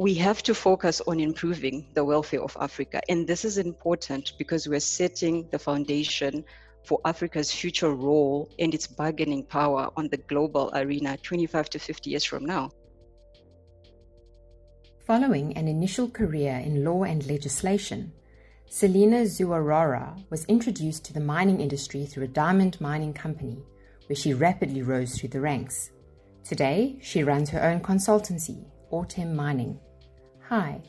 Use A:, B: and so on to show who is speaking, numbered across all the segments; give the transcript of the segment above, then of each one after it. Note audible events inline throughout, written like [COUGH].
A: we have to focus on improving the welfare of Africa. And this is important because we're setting the foundation for Africa's future role and its bargaining power on the global arena 25 to 50 years from now.
B: Following an initial career in law and legislation, Selina Zuwarara was introduced to the mining industry through a diamond mining company, where she rapidly rose through the ranks. Today, she runs her own consultancy, Autem Mining. Hi,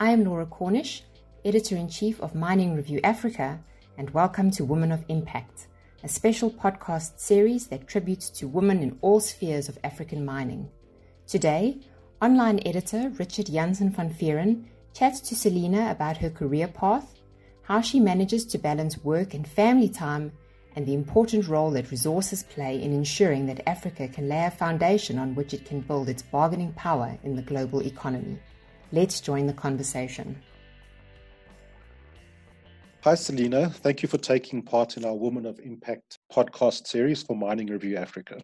B: I am Laura Cornish, Editor in Chief of Mining Review Africa, and welcome to Women of Impact, a special podcast series that tributes to women in all spheres of African mining. Today, online editor Richard Janssen van Vuuren chats to Selina about her career path, how she manages to balance work and family time, and the important role that resources play in ensuring that Africa can lay a foundation on which it can build its bargaining power in the global economy. Let's join the conversation.
C: Hi, Selina. Thank you for taking part in our Women of Impact podcast series for Mining Review Africa.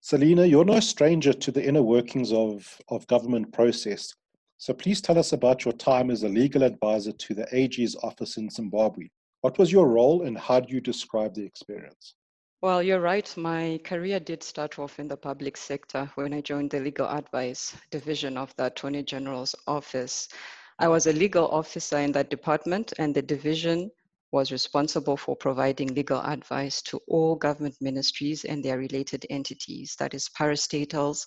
C: Selina, you're no stranger to the inner workings of, of government process. So please tell us about your time as a legal advisor to the AG's office in Zimbabwe. What was your role and how do you describe the experience?
A: Well, you're right. My career did start off in the public sector when I joined the legal advice division of the Attorney General's office. I was a legal officer in that department, and the division was responsible for providing legal advice to all government ministries and their related entities, that is, parastatals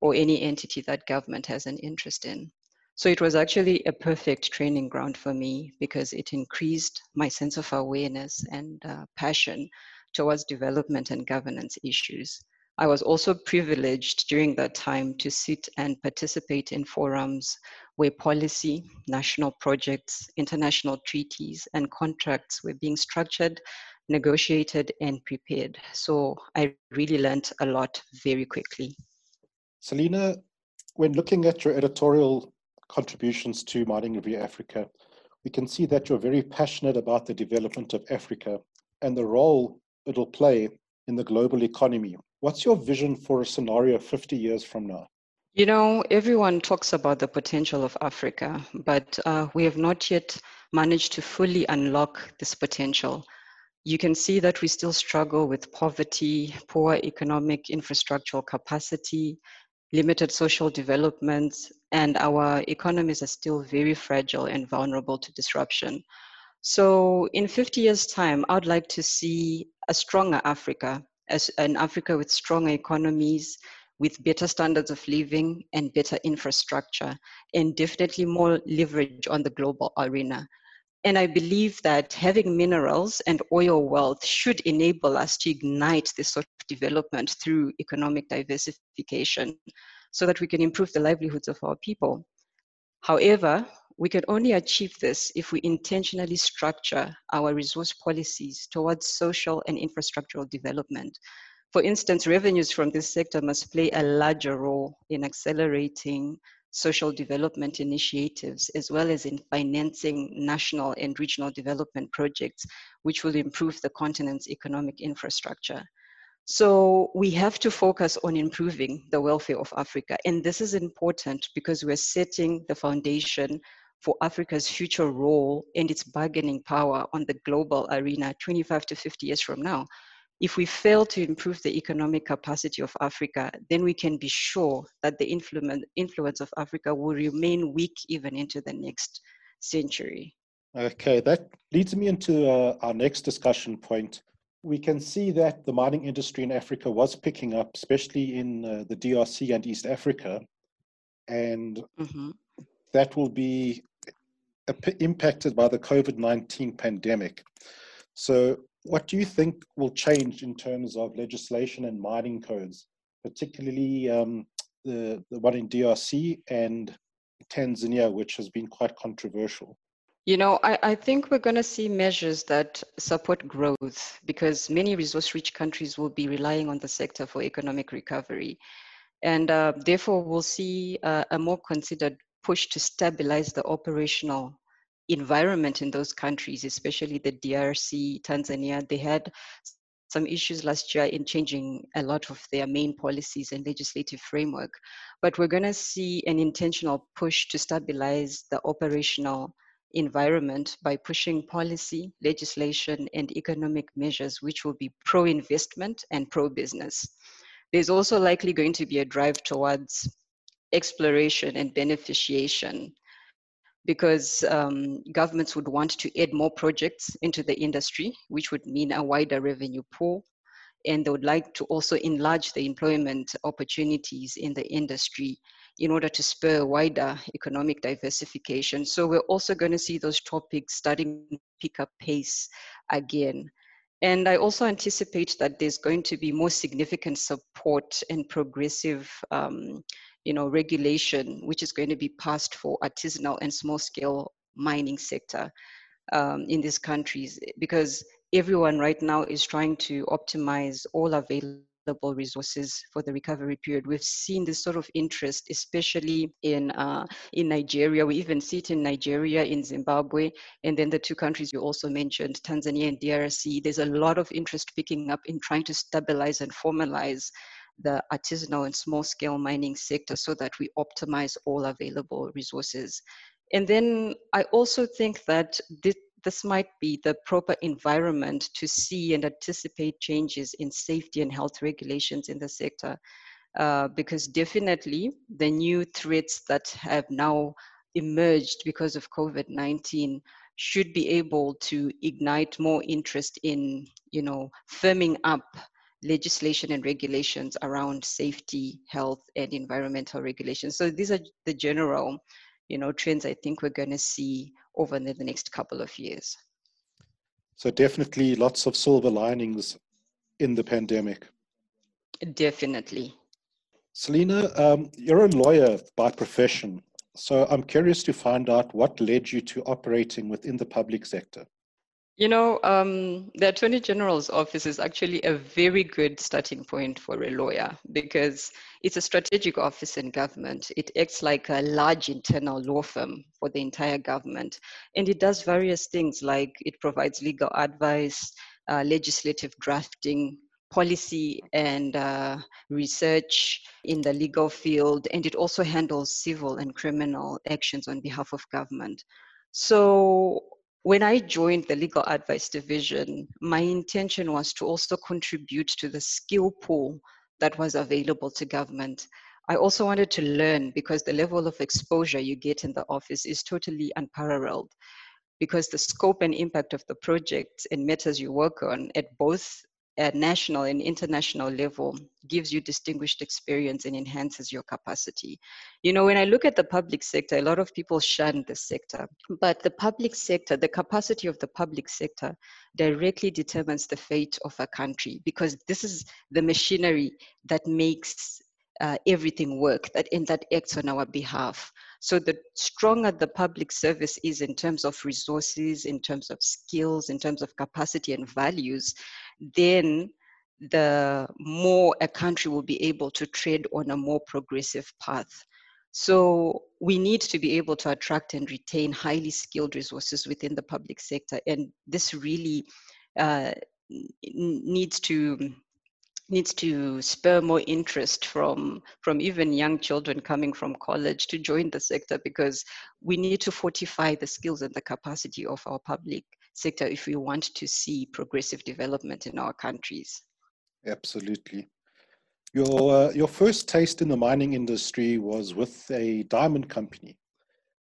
A: or any entity that government has an interest in. So it was actually a perfect training ground for me because it increased my sense of awareness and uh, passion towards development and governance issues. I was also privileged during that time to sit and participate in forums where policy, national projects, international treaties, and contracts were being structured, negotiated, and prepared. So I really learned a lot very quickly.
C: Selina, when looking at your editorial contributions to Mining Review Africa, we can see that you're very passionate about the development of Africa and the role it'll play in the global economy. What's your vision for a scenario 50 years from now?
A: You know, everyone talks about the potential of Africa, but uh, we have not yet managed to fully unlock this potential. You can see that we still struggle with poverty, poor economic infrastructural capacity, limited social development, and our economies are still very fragile and vulnerable to disruption. So, in 50 years' time, I would like to see a stronger Africa, as an Africa with stronger economies, with better standards of living and better infrastructure, and definitely more leverage on the global arena. And I believe that having minerals and oil wealth should enable us to ignite this sort of development through economic diversification so that we can improve the livelihoods of our people. However, we can only achieve this if we intentionally structure our resource policies towards social and infrastructural development. For instance, revenues from this sector must play a larger role in accelerating social development initiatives, as well as in financing national and regional development projects, which will improve the continent's economic infrastructure. So we have to focus on improving the welfare of Africa. And this is important because we're setting the foundation for Africa's future role and its bargaining power on the global arena 25 to 50 years from now. If we fail to improve the economic capacity of Africa, then we can be sure that the influence of Africa will remain weak even into the next century.
C: Okay, that leads me into uh, our next discussion point. We can see that the mining industry in Africa was picking up, especially in uh, the DRC and East Africa. And mm-hmm. that will be impacted by the COVID 19 pandemic. So, what do you think will change in terms of legislation and mining codes, particularly um, the, the one in DRC and Tanzania, which has been quite controversial?
A: You know, I, I think we're going to see measures that support growth because many resource rich countries will be relying on the sector for economic recovery. And uh, therefore, we'll see uh, a more considered push to stabilize the operational environment in those countries, especially the DRC, Tanzania, they had some issues last year in changing a lot of their main policies and legislative framework. But we're going to see an intentional push to stabilize the operational environment by pushing policy, legislation, and economic measures which will be pro investment and pro business. There's also likely going to be a drive towards exploration and beneficiation because um, governments would want to add more projects into the industry, which would mean a wider revenue pool. And they would like to also enlarge the employment opportunities in the industry in order to spur wider economic diversification. So we're also going to see those topics starting to pick up pace again. And I also anticipate that there's going to be more significant support and progressive um, you know, regulation, which is going to be passed for artisanal and small scale mining sector um, in these countries, because everyone right now is trying to optimize all available resources for the recovery period. We've seen this sort of interest, especially in uh, in Nigeria. We even see it in Nigeria, in Zimbabwe, and then the two countries you also mentioned, Tanzania and DRC. There's a lot of interest picking up in trying to stabilize and formalize the artisanal and small scale mining sector so that we optimize all available resources. And then I also think that this, might be the proper environment to see and anticipate changes in safety and health regulations in the sector. Uh, because definitely the new threats that have now emerged because of COVID 19 should be able to ignite more interest in, you know, firming up legislation and regulations around safety, health, and environmental regulations. So these are the general, you know, trends I think we're going to see over the, the next couple of years.
C: So definitely lots of silver linings in the pandemic.
A: Definitely.
C: Selina, um, you're a lawyer by profession. So I'm curious to find out what led you to operating within the public sector.
A: You know, um, the Attorney General's office is actually a very good starting point for a lawyer because it's a strategic office in government. It acts like a large internal law firm for the entire government. And it does various things like it provides legal advice, uh, legislative drafting, policy and uh, research in the legal field, and it also handles civil and criminal actions on behalf of government. So when I joined the legal advice division, my intention was to also contribute to the skill pool that was available to government. I also wanted to learn because the level of exposure you get in the office is totally unparalleled because the scope and impact of the projects and matters you work on at both at national and international level gives you distinguished experience and enhances your capacity. You know, when I look at the public sector, a lot of people shun the sector, but the public sector, the capacity of the public sector directly determines the fate of a country because this is the machinery that makes uh, everything work that and that acts on our behalf. So the stronger the public service is in terms of resources, in terms of skills, in terms of capacity and values, then the more a country will be able to tread on a more progressive path. So we need to be able to attract and retain highly skilled resources within the public sector. And this really uh, needs to needs to spur more interest from from even young children coming from college to join the sector because we need to fortify the skills and the capacity of our public sector if we want to see progressive development in our countries.
C: Absolutely. Your, uh, your first taste in the mining industry was with a diamond company.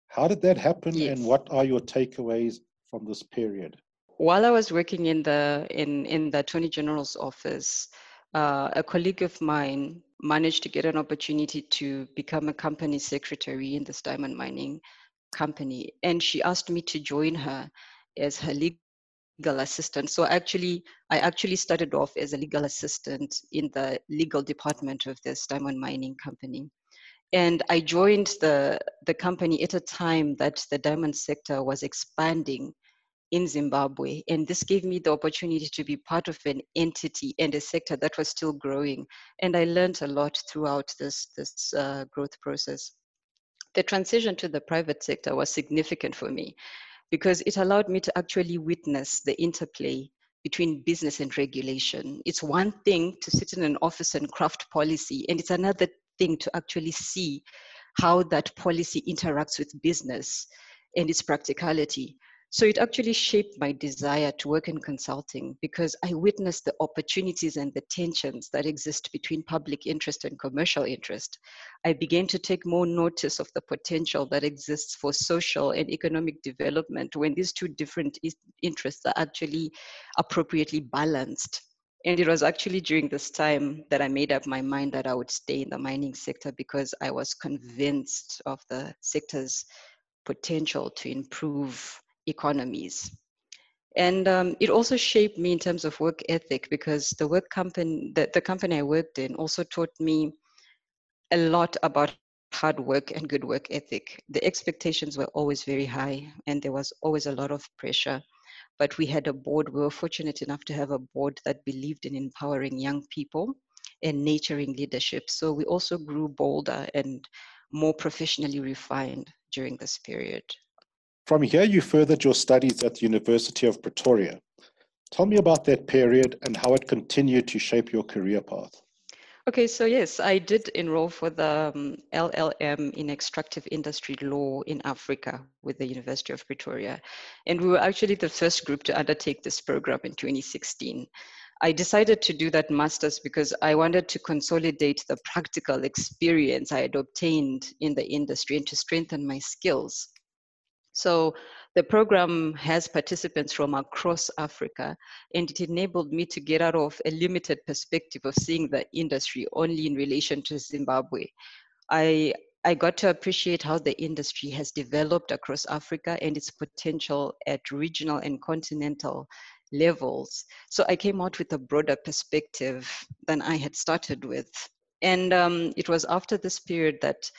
C: How did that happen yes. and what are your takeaways from this period?
A: While I was working in the, in, in the Attorney General's office, uh, a colleague of mine managed to get an opportunity to become a company secretary in this diamond mining company. And she asked me to join her as her legal assistant. So actually, I actually started off as a legal assistant in the legal department of this diamond mining company. And I joined the, the company at a time that the diamond sector was expanding in Zimbabwe. And this gave me the opportunity to be part of an entity and a sector that was still growing. And I learned a lot throughout this, this uh, growth process. The transition to the private sector was significant for me because it allowed me to actually witness the interplay between business and regulation. It's one thing to sit in an office and craft policy, and it's another thing to actually see how that policy interacts with business and its practicality. So it actually shaped my desire to work in consulting because I witnessed the opportunities and the tensions that exist between public interest and commercial interest. I began to take more notice of the potential that exists for social and economic development when these two different interests are actually appropriately balanced. And it was actually during this time that I made up my mind that I would stay in the mining sector because I was convinced of the sector's potential to improve economies. And um, it also shaped me in terms of work ethic because the work company, the, the company I worked in also taught me a lot about hard work and good work ethic. The expectations were always very high and there was always a lot of pressure. But we had a board, we were fortunate enough to have a board that believed in empowering young people and nurturing leadership. So we also grew bolder and more professionally refined during this period.
C: From here, you furthered your studies at the University of Pretoria. Tell me about that period and how it continued to shape your career path.
A: Okay, so yes, I did enroll for the um, LLM in extractive industry law in Africa with the University of Pretoria. And we were actually the first group to undertake this program in 2016. I decided to do that master's because I wanted to consolidate the practical experience I had obtained in the industry and to strengthen my skills. So the program has participants from across Africa, and it enabled me to get out of a limited perspective of seeing the industry only in relation to Zimbabwe. I I got to appreciate how the industry has developed across Africa and its potential at regional and continental levels. So I came out with a broader perspective than I had started with. And um, it was after this period that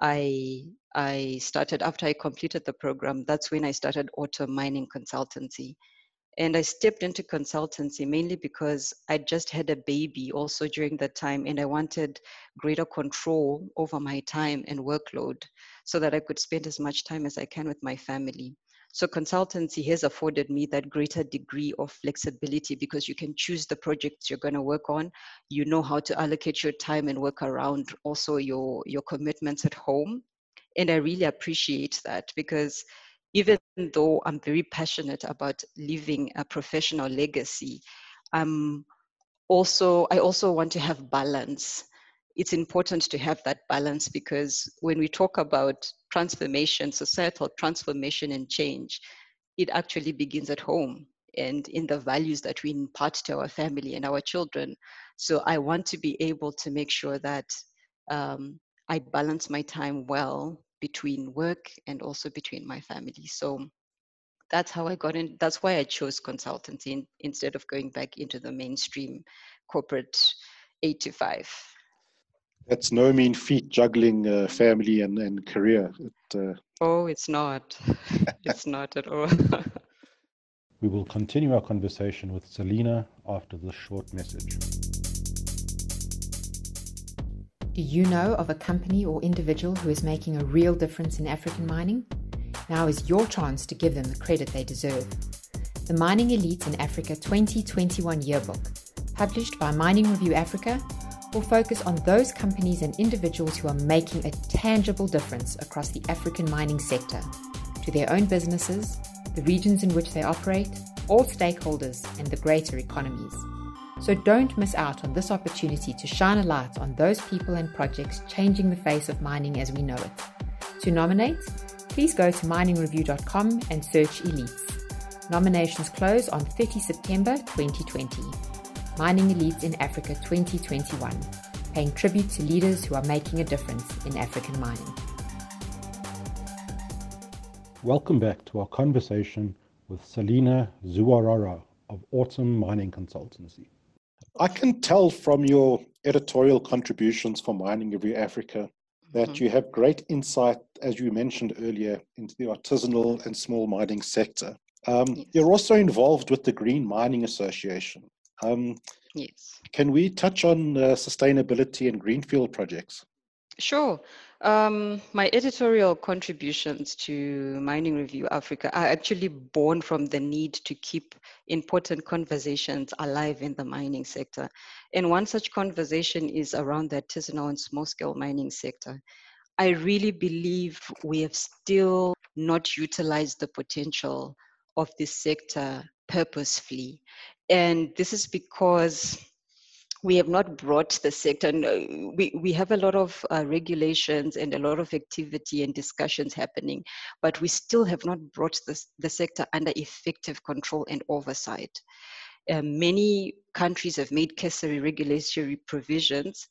A: I I started after I completed the program. That's when I started auto mining consultancy, and I stepped into consultancy mainly because I just had a baby also during that time, and I wanted greater control over my time and workload so that I could spend as much time as I can with my family. So consultancy has afforded me that greater degree of flexibility because you can choose the projects you're going to work on. You know how to allocate your time and work around also your, your commitments at home. And I really appreciate that because even though I'm very passionate about leaving a professional legacy, I'm also I also want to have balance it's important to have that balance because when we talk about transformation, societal transformation and change, it actually begins at home and in the values that we impart to our family and our children. So I want to be able to make sure that um, I balance my time well between work and also between my family. So that's how I got in. That's why I chose consultancy in, instead of going back into the mainstream corporate eight to five.
C: That's no mean feat juggling uh, family and, and career. It,
A: uh... Oh, it's not. [LAUGHS] it's not at all. [LAUGHS]
C: we will continue our conversation with Selina after this short message.
B: Do you know of a company or individual who is making a real difference in African mining? Now is your chance to give them the credit they deserve. The Mining Elite in Africa 2021 Yearbook, published by Mining Review Africa will focus on those companies and individuals who are making a tangible difference across the African mining sector to their own businesses, the regions in which they operate, all stakeholders, and the greater economies. So don't miss out on this opportunity to shine a light on those people and projects changing the face of mining as we know it. To nominate, please go to miningreview.com and search Elites. Nominations close on 30 September 2020. Mining Elites in Africa 2021, paying tribute to leaders who are making a difference in African mining.
C: Welcome back to our conversation with Selina Zuwarara of Autumn Mining Consultancy. I can tell from your editorial contributions for Mining Review Africa that mm-hmm. you have great insight, as you mentioned earlier, into the artisanal and small mining sector. Um, yes. You're also involved with the Green Mining Association. Um,
A: yes.
C: Can we touch on uh, sustainability and greenfield projects?
A: Sure. Um, my editorial contributions to Mining Review Africa are actually born from the need to keep important conversations alive in the mining sector. And one such conversation is around the artisanal and small scale mining sector. I really believe we have still not utilized the potential of this sector purposefully. And this is because we have not brought the sector, uh, we, we have a lot of uh, regulations and a lot of activity and discussions happening, but we still have not brought this, the sector under effective control and oversight. Uh, many countries have made necessary regulatory provisions,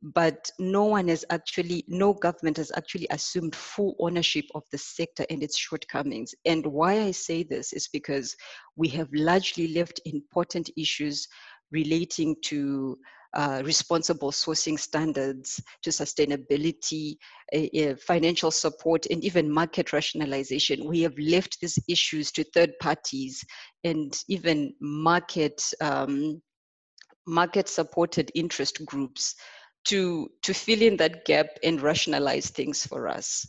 A: but no one has actually, no government has actually assumed full ownership of the sector and its shortcomings. And why I say this is because we have largely left important issues relating to uh, responsible sourcing standards, to sustainability, uh, uh, financial support, and even market rationalization. We have left these issues to third parties and even market um, market supported interest groups to to fill in that gap and rationalize things for us.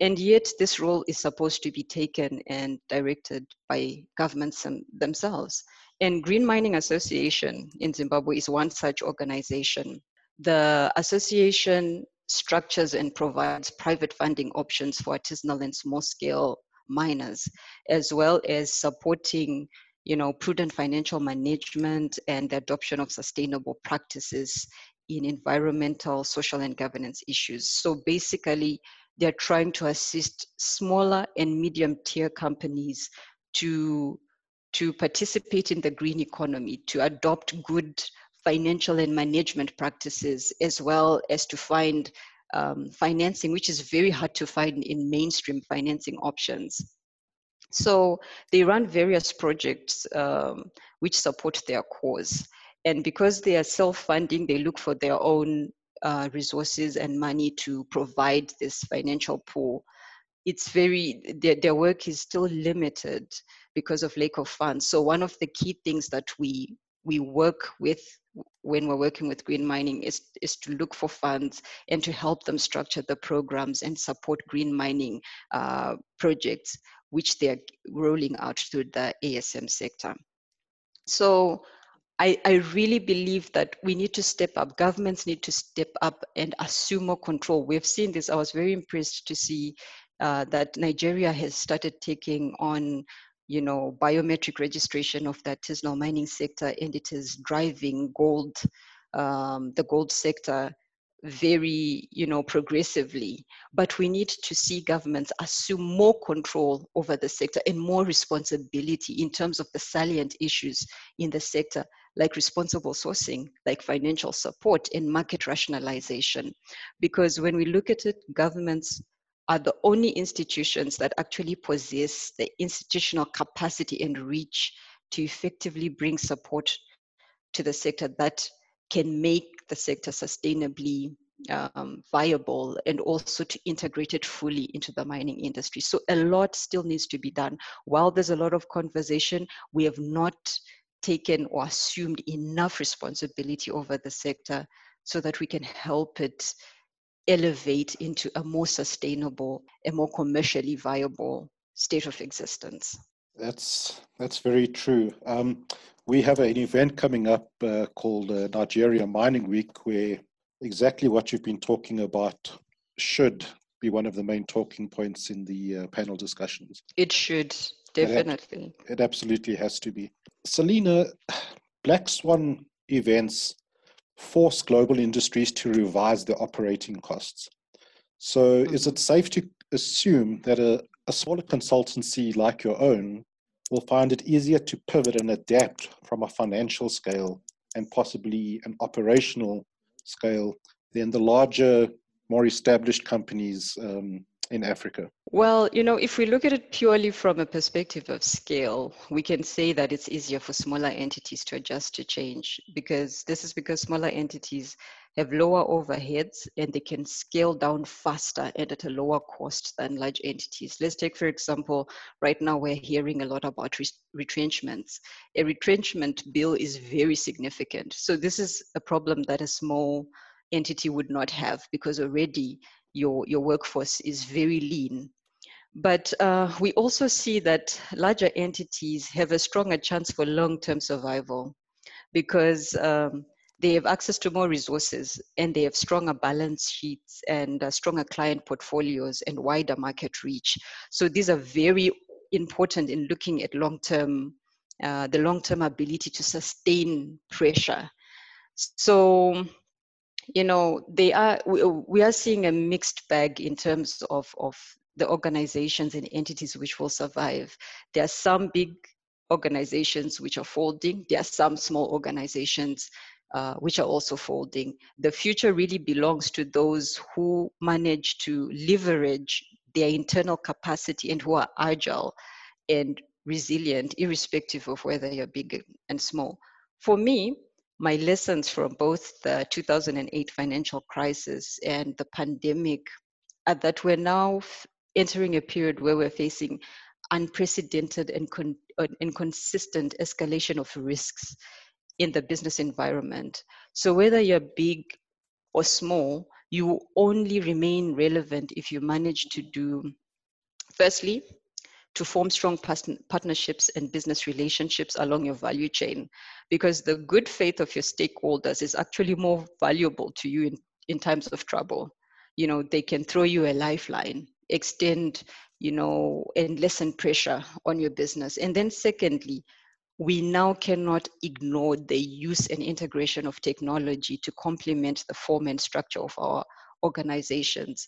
A: And yet, this role is supposed to be taken and directed by governments themselves. And Green Mining Association in Zimbabwe is one such organization. The association structures and provides private funding options for artisanal and small scale miners, as well as supporting you know, prudent financial management and the adoption of sustainable practices in environmental, social, and governance issues. So basically, they're trying to assist smaller and medium tier companies to to participate in the green economy, to adopt good financial and management practices, as well as to find um, financing, which is very hard to find in mainstream financing options. So they run various projects um, which support their cause. And because they are self-funding, they look for their own uh, resources and money to provide this financial pool. It's very, their, their work is still limited because of lack of funds. So one of the key things that we we work with when we're working with green mining is, is to look for funds and to help them structure the programs and support green mining uh, projects which they're rolling out through the ASM sector. So I, I, really believe that we need to step up. Governments need to step up and assume more control. We've seen this. I was very impressed to see uh, that Nigeria has started taking on you know, biometric registration of the artisanal mining sector, and it is driving gold, um, the gold sector very you know progressively. But we need to see governments assume more control over the sector and more responsibility in terms of the salient issues in the sector like responsible sourcing like financial support and market rationalization. Because when we look at it governments are the only institutions that actually possess the institutional capacity and reach to effectively bring support to the sector that can make the sector sustainably um, viable and also to integrate it fully into the mining industry. So a lot still needs to be done. While there's a lot of conversation, we have not taken or assumed enough responsibility over the sector so that we can help it elevate into a more sustainable, a more commercially viable state of existence.
C: That's that's very true. Um, we have an event coming up uh, called uh, Nigeria Mining Week, where exactly what you've been talking about should be one of the main talking points in the uh, panel discussions.
A: It should definitely.
C: It, it absolutely has to be. Selina, [SIGHS] Black Swan events force global industries to revise their operating costs. So, is it safe to assume that a, a smaller consultancy like your own will find it easier to pivot and adapt from a financial scale and possibly an operational scale than the larger, more established companies um, in Africa?
A: Well, you know, if we look at it purely from a perspective of scale, we can say that it's easier for smaller entities to adjust to change because this is because smaller entities have lower overheads and they can scale down faster and at a lower cost than large entities. Let's take, for example, right now we're hearing a lot about retrenchments. A retrenchment bill is very significant. So this is a problem that a small entity would not have because already your, your workforce is very lean. But uh, we also see that larger entities have a stronger chance for long-term survival because um, they have access to more resources and they have stronger balance sheets and uh, stronger client portfolios and wider market reach. So these are very important in looking at long-term, uh, the long-term ability to sustain pressure. So you know they are we, we are seeing a mixed bag in terms of of the organizations and entities which will survive. There are some big organizations which are folding. There are some small organizations uh, which are also folding. The future really belongs to those who manage to leverage their internal capacity and who are agile and resilient irrespective of whether you're big and small. For me my lessons from both the 2008 financial crisis and the pandemic are that we're now entering a period where we're facing unprecedented and con- uh, inconsistent escalation of risks in the business environment. So whether you're big or small, you only remain relevant if you manage to do, firstly, to form strong partnerships and business relationships along your value chain because the good faith of your stakeholders is actually more valuable to you in, in times of trouble. You know they can throw you a lifeline extend you know and lessen pressure on your business. And then secondly we now cannot ignore the use and integration of technology to complement the form and structure of our organizations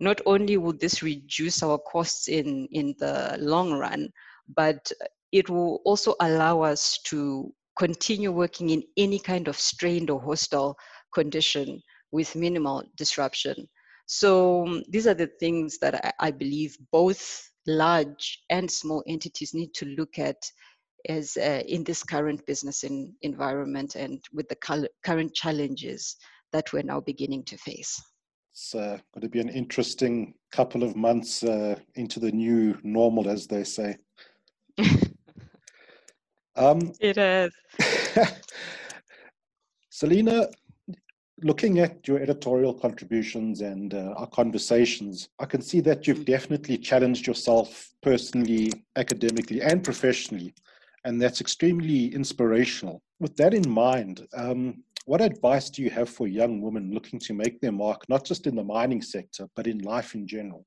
A: not only will this reduce our costs in, in the long run, but it will also allow us to continue working in any kind of strained or hostile condition with minimal disruption. So um, these are the things that I, I, believe both large and small entities need to look at as uh, in this current business in, environment and with the current challenges that we're now beginning to face.
C: It's uh, going to be an interesting couple of months uh, into the new normal, as they say. [LAUGHS]
A: um, it is. [LAUGHS]
C: Selina, looking at your editorial contributions and uh, our conversations, I can see that you've definitely challenged yourself personally, academically, and professionally. And that's extremely inspirational. With that in mind, um, what advice do you have for young women looking to make their mark, not just in the mining sector, but in life in general?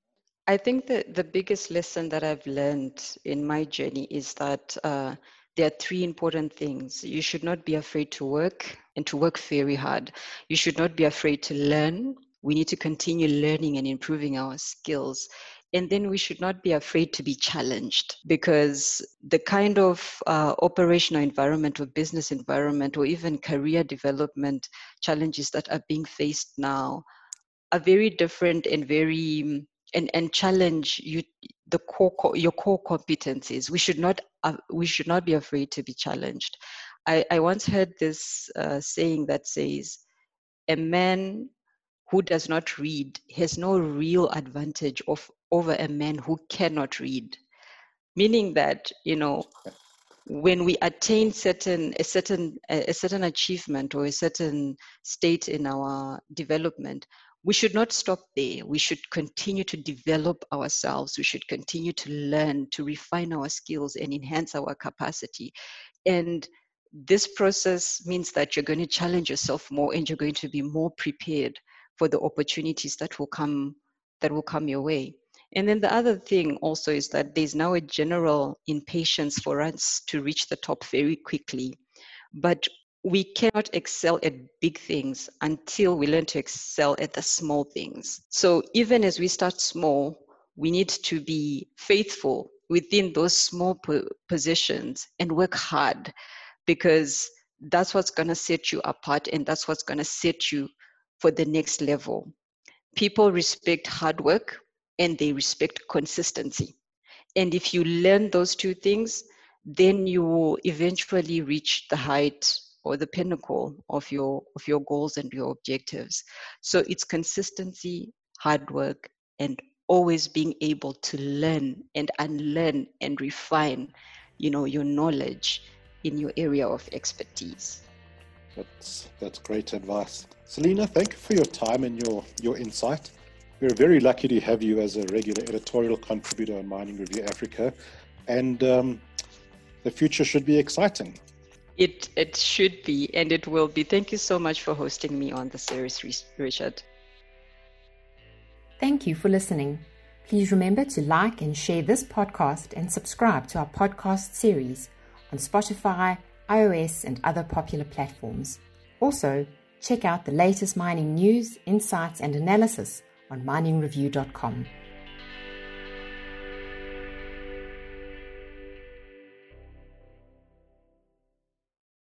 A: I think that the biggest lesson that I've learned in my journey is that uh, there are three important things. You should not be afraid to work and to work very hard. You should not be afraid to learn. We need to continue learning and improving our skills. And then we should not be afraid to be challenged because the kind of uh, operational environment or business environment or even career development challenges that are being faced now are very different and very and, and challenge you the core your core competencies. We should not uh, we should not be afraid to be challenged. I, I once heard this uh, saying that says a man who does not read has no real advantage of over a man who cannot read. Meaning that you know when we attain certain a certain a certain achievement or a certain state in our development we should not stop there. We should continue to develop ourselves. We should continue to learn to refine our skills and enhance our capacity. And this process means that you're going to challenge yourself more and you're going to be more prepared for the opportunities that will come that will come your way and then the other thing also is that there's now a general impatience for us to reach the top very quickly. But we cannot excel at big things until we learn to excel at the small things. So even as we start small, we need to be faithful within those small positions and work hard because that's what's going to set you apart and that's what's going to set you for the next level. People respect hard work and they respect consistency. And if you learn those two things, then you will eventually reach the height or the pinnacle of your of your goals and your objectives. So it's consistency, hard work, and always being able to learn and unlearn and refine, you know, your knowledge in your area of expertise.
C: That's that's great advice. Selina, thank you for your time and your your insight. We're very lucky to have you as a regular editorial contributor on Mining Review Africa, and um, the future should be exciting.
A: It it should be, and it will be. Thank you so much for hosting me on the series, Richard.
B: Thank you for listening. Please remember to like and share this podcast and subscribe to our podcast series on Spotify, iOS, and other popular platforms. Also, check out the latest mining news, insights, and analysis on miningreview.com.